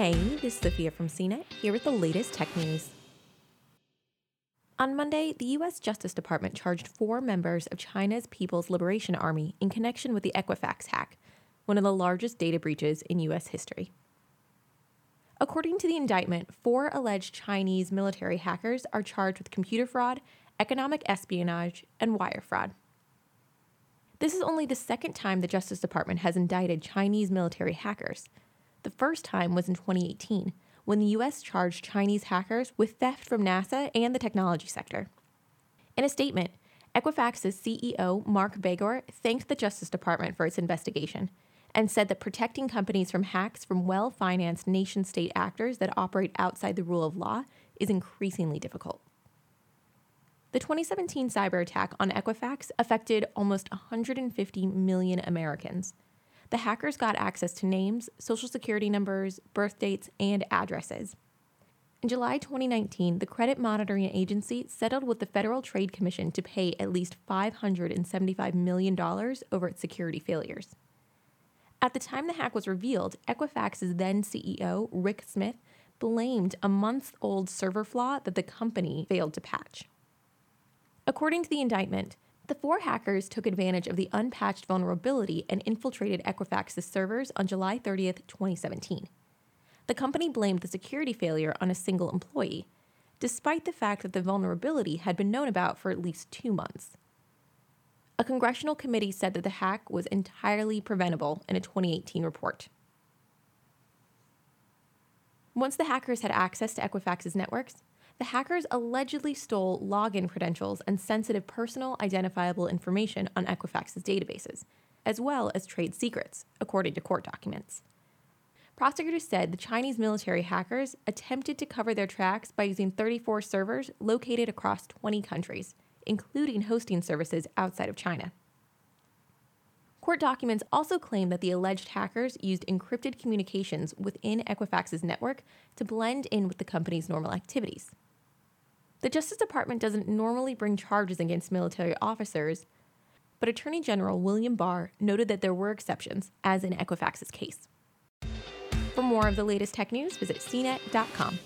Hey, this is Sophia from CNET, here with the latest tech news. On Monday, the U.S. Justice Department charged four members of China's People's Liberation Army in connection with the Equifax hack, one of the largest data breaches in U.S. history. According to the indictment, four alleged Chinese military hackers are charged with computer fraud, economic espionage, and wire fraud. This is only the second time the Justice Department has indicted Chinese military hackers. The first time was in 2018, when the U.S. charged Chinese hackers with theft from NASA and the technology sector. In a statement, Equifax's CEO, Mark Begor, thanked the Justice Department for its investigation and said that protecting companies from hacks from well financed nation state actors that operate outside the rule of law is increasingly difficult. The 2017 cyber attack on Equifax affected almost 150 million Americans. The hackers got access to names, social security numbers, birth dates, and addresses. In July 2019, the credit monitoring agency settled with the Federal Trade Commission to pay at least $575 million over its security failures. At the time the hack was revealed, Equifax's then CEO, Rick Smith, blamed a month old server flaw that the company failed to patch. According to the indictment, the four hackers took advantage of the unpatched vulnerability and infiltrated Equifax's servers on July 30, 2017. The company blamed the security failure on a single employee, despite the fact that the vulnerability had been known about for at least two months. A congressional committee said that the hack was entirely preventable in a 2018 report. Once the hackers had access to Equifax's networks, the hackers allegedly stole login credentials and sensitive personal identifiable information on Equifax's databases, as well as trade secrets, according to court documents. Prosecutors said the Chinese military hackers attempted to cover their tracks by using 34 servers located across 20 countries, including hosting services outside of China. Court documents also claim that the alleged hackers used encrypted communications within Equifax's network to blend in with the company's normal activities. The Justice Department doesn't normally bring charges against military officers, but Attorney General William Barr noted that there were exceptions, as in Equifax's case. For more of the latest tech news, visit cnet.com.